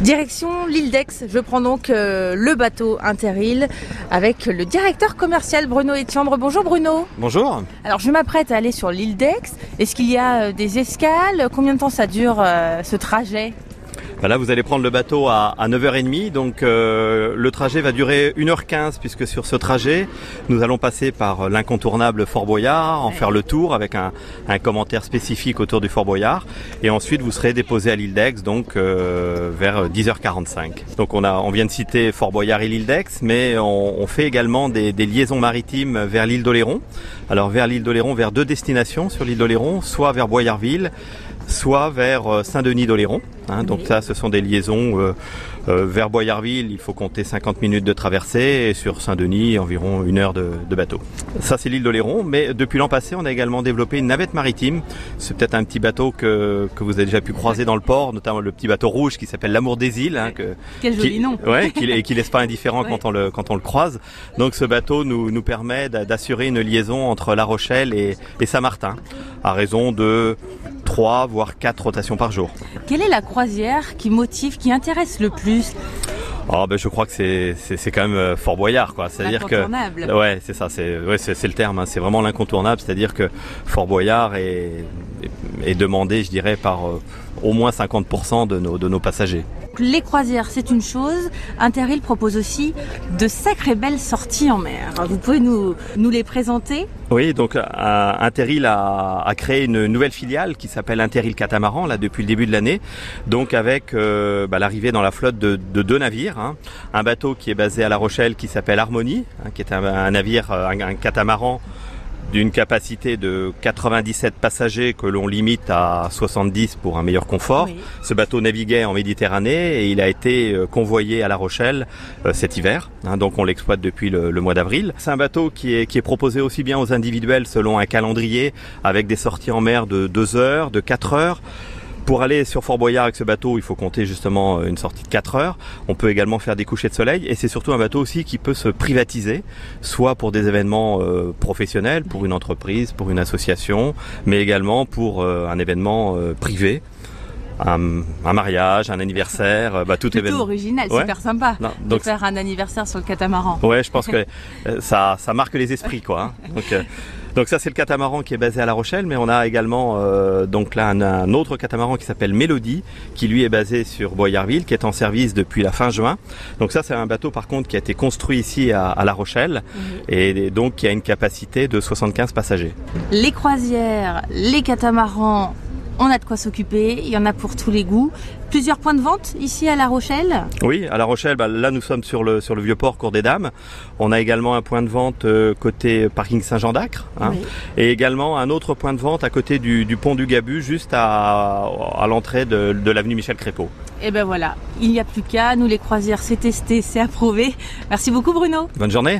Direction l'île d'Aix, je prends donc euh, le bateau Interil avec le directeur commercial Bruno Etiambre. Bonjour Bruno. Bonjour. Alors je m'apprête à aller sur l'île d'Aix. Est-ce qu'il y a euh, des escales? Combien de temps ça dure euh, ce trajet? Là, vous allez prendre le bateau à, 9h30, donc euh, le trajet va durer 1h15 puisque sur ce trajet, nous allons passer par l'incontournable Fort Boyard, en faire le tour avec un, commentaire spécifique autour du Fort Boyard, et ensuite vous serez déposé à l'île d'Aix, donc euh, vers 10h45. Donc on a, on vient de citer Fort Boyard et l'île d'Aix, mais on, fait également des, des, liaisons maritimes vers l'île d'Oléron. Alors vers l'île d'Oléron, vers deux destinations sur l'île d'Oléron, soit vers Boyarville, soit vers euh, Saint-Denis d'Oléron. Hein, donc ça, ce sont des liaisons euh, euh, vers Boyarville, il faut compter 50 minutes de traversée et sur Saint-Denis, environ une heure de, bateau. Ça, c'est l'île d'Oléron, mais depuis l'an passé, on a également développé une navette maritime. C'est peut-être un petit bateau que, que vous avez déjà pu croiser dans le port, notamment le petit bateau rouge qui s'appelle l'Amour des îles. Hein, que, Quel joli nom Ouais, qui, qui laisse pas indifférent quand, on le, quand on le croise. Donc ce bateau nous, nous permet d'assurer une liaison entre La Rochelle et, et Saint-Martin, à raison de 3 voire 4 rotations par jour. Quelle est la croisière qui motive, qui intéresse le plus Oh, ben, je crois que c'est, c'est, quand même euh, Fort Boyard quoi. C'est-à-dire que ouais, c'est ça, c'est ouais, c'est, le terme, hein. c'est vraiment l'incontournable, c'est-à-dire que Fort Boyard est, est, demandé, je dirais par euh, au moins 50% de nos de nos passagers les croisières, c'est une chose. Interil propose aussi de sacrées belles sorties en mer. Vous pouvez nous, les présenter? Oui, donc euh, Interil a, créé une nouvelle filiale qui s'appelle Interil Catamaran, depuis le début de l'année. Donc avec euh, bah, l'arrivée dans la flotte de, deux navires. Hein. Un bateau qui est basé à La Rochelle qui s'appelle Harmonie, hein, qui est un, navire, euh, un catamaran d'une capacité de 97 passagers que l'on limite à 70 pour un meilleur confort. Ce bateau naviguait en Méditerranée et il a été euh, convoyé à La Rochelle euh, cet hiver. Hein, donc on l'exploite depuis le, mois d'avril. C'est un bateau qui est, qui est proposé aussi bien aux individuels selon un calendrier avec des sorties en mer de 2 heures, de 4 heures. Pour aller sur Fort Boyard avec ce bateau, il faut compter justement euh, une sortie de 4 heures. On peut également faire des couchers de soleil et c'est surtout un bateau aussi qui peut se privatiser, soit pour des événements euh, professionnels, pour une entreprise, pour une association, mais également pour euh, un événement privé. Un, mariage, un anniversaire, bah, tout événement. original, super sympa de faire un anniversaire sur le catamaran. Ouais, je pense que ça, ça marque les esprits, quoi. Hein. Donc, donc ça c'est le catamaran qui est basé à La Rochelle, mais on a également euh, donc là un, autre catamaran qui s'appelle Mélodie, qui lui est basé sur Boyarville, qui est en service depuis la fin juin. Donc ça c'est un bateau par contre qui a été construit ici à, La Rochelle mhm. et donc qui a une capacité de 75 passagers. Les croisières, les catamarans on a de quoi s'occuper, il y en a pour tous les goûts. Plusieurs points de vente ici à La Rochelle? Oui, à La Rochelle, bah, là nous sommes sur le, sur le vieux port Cour des Dames. On a également un point de vente euh, côté parking Saint-Jean-d'Acre hein. et également un autre point de vente à côté du, pont du Gabu, juste à, à l'entrée de, de l'avenue Michel Crépeau. Et eh ben voilà, il n'y a plus qu'à, nous les croisières c'est testé, c'est approuvé. Merci beaucoup Bruno. Bonne journée.